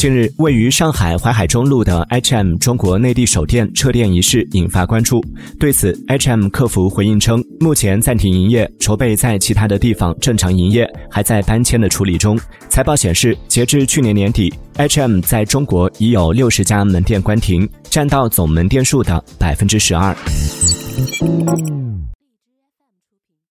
近日，位于上海淮海中路的 H&M 中国内地首店撤店一事引发关注。对此，H&M 客服回应称，目前暂停营业，筹备在其他的地方正常营业，还在搬迁的处理中。财报显示，截至去年年底，H&M 在中国已有六十家门店关停，占到总门店数的百分之十二。